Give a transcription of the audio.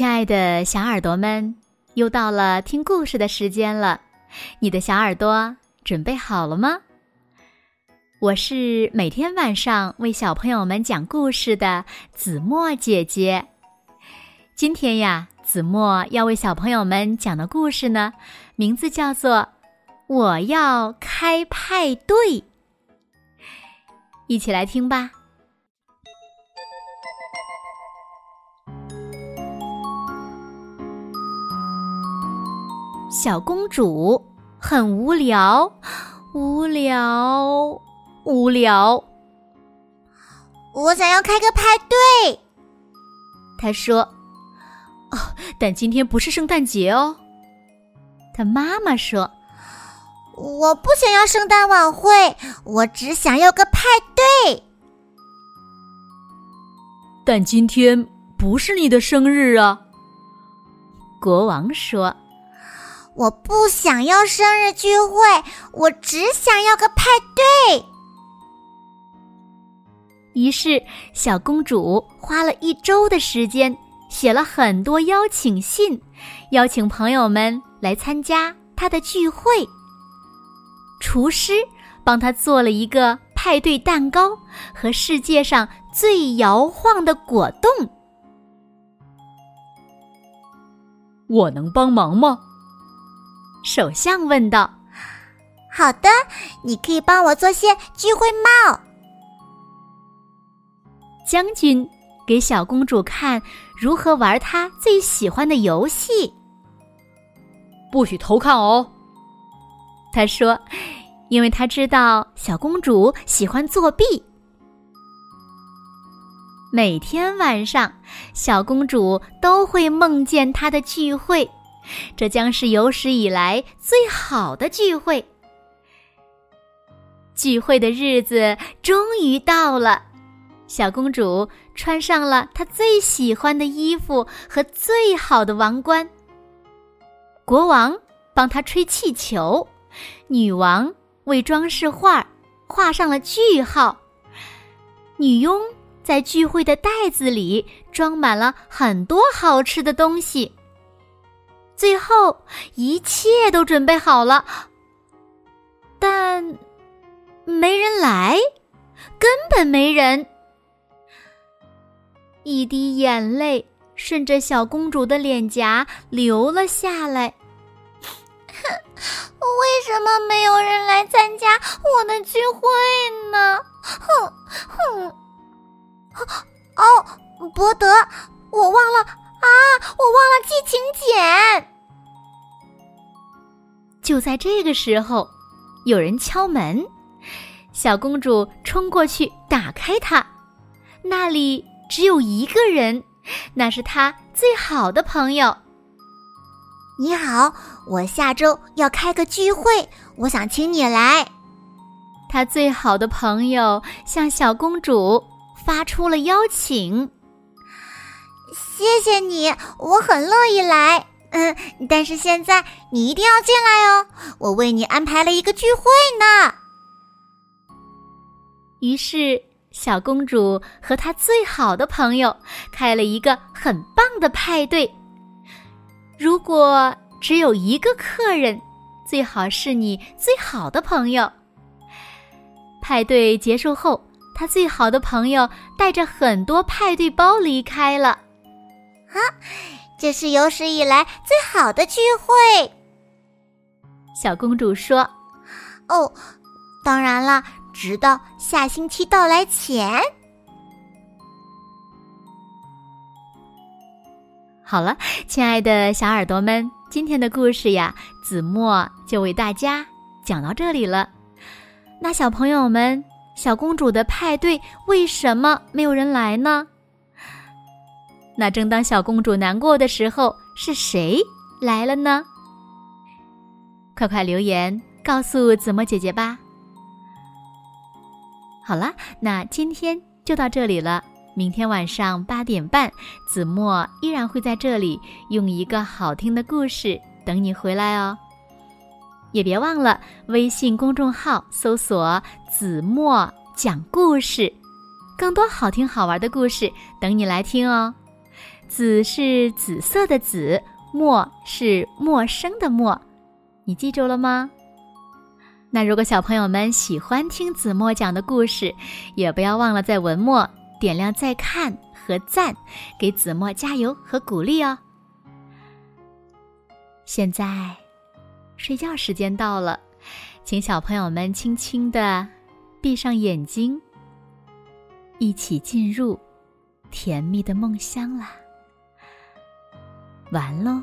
亲爱的小耳朵们，又到了听故事的时间了。你的小耳朵准备好了吗？我是每天晚上为小朋友们讲故事的子墨姐姐。今天呀，子墨要为小朋友们讲的故事呢，名字叫做《我要开派对》。一起来听吧。小公主很无聊，无聊，无聊。我想要开个派对。她说：“哦，但今天不是圣诞节哦。”她妈妈说：“我不想要圣诞晚会，我只想要个派对。”但今天不是你的生日啊。国王说。我不想要生日聚会，我只想要个派对。于是，小公主花了一周的时间，写了很多邀请信，邀请朋友们来参加她的聚会。厨师帮她做了一个派对蛋糕和世界上最摇晃的果冻。我能帮忙吗？首相问道：“好的，你可以帮我做些聚会帽。”将军给小公主看如何玩她最喜欢的游戏。不许偷看哦，他说，因为他知道小公主喜欢作弊。每天晚上，小公主都会梦见她的聚会。这将是有史以来最好的聚会。聚会的日子终于到了，小公主穿上了她最喜欢的衣服和最好的王冠。国王帮她吹气球，女王为装饰画画上了句号，女佣在聚会的袋子里装满了很多好吃的东西。最后，一切都准备好了，但没人来，根本没人。一滴眼泪顺着小公主的脸颊流了下来。为什么没有人来参加我的聚会呢？哼哼！哦，伯德，我忘了。啊！我忘了寄请柬。就在这个时候，有人敲门，小公主冲过去打开它，那里只有一个人，那是她最好的朋友。你好，我下周要开个聚会，我想请你来。她最好的朋友向小公主发出了邀请。谢谢你，我很乐意来。嗯，但是现在你一定要进来哦，我为你安排了一个聚会呢。于是，小公主和她最好的朋友开了一个很棒的派对。如果只有一个客人，最好是你最好的朋友。派对结束后，他最好的朋友带着很多派对包离开了。啊，这是有史以来最好的聚会。小公主说：“哦，当然了，直到下星期到来前。”好了，亲爱的小耳朵们，今天的故事呀，子墨就为大家讲到这里了。那小朋友们，小公主的派对为什么没有人来呢？那正当小公主难过的时候，是谁来了呢？快快留言告诉子墨姐姐吧。好了，那今天就到这里了。明天晚上八点半，子墨依然会在这里用一个好听的故事等你回来哦。也别忘了微信公众号搜索“子墨讲故事”，更多好听好玩的故事等你来听哦。紫是紫色的紫，陌是陌生的陌，你记住了吗？那如果小朋友们喜欢听子墨讲的故事，也不要忘了在文末点亮再看和赞，给子墨加油和鼓励哦。现在，睡觉时间到了，请小朋友们轻轻的闭上眼睛，一起进入甜蜜的梦乡啦。完了。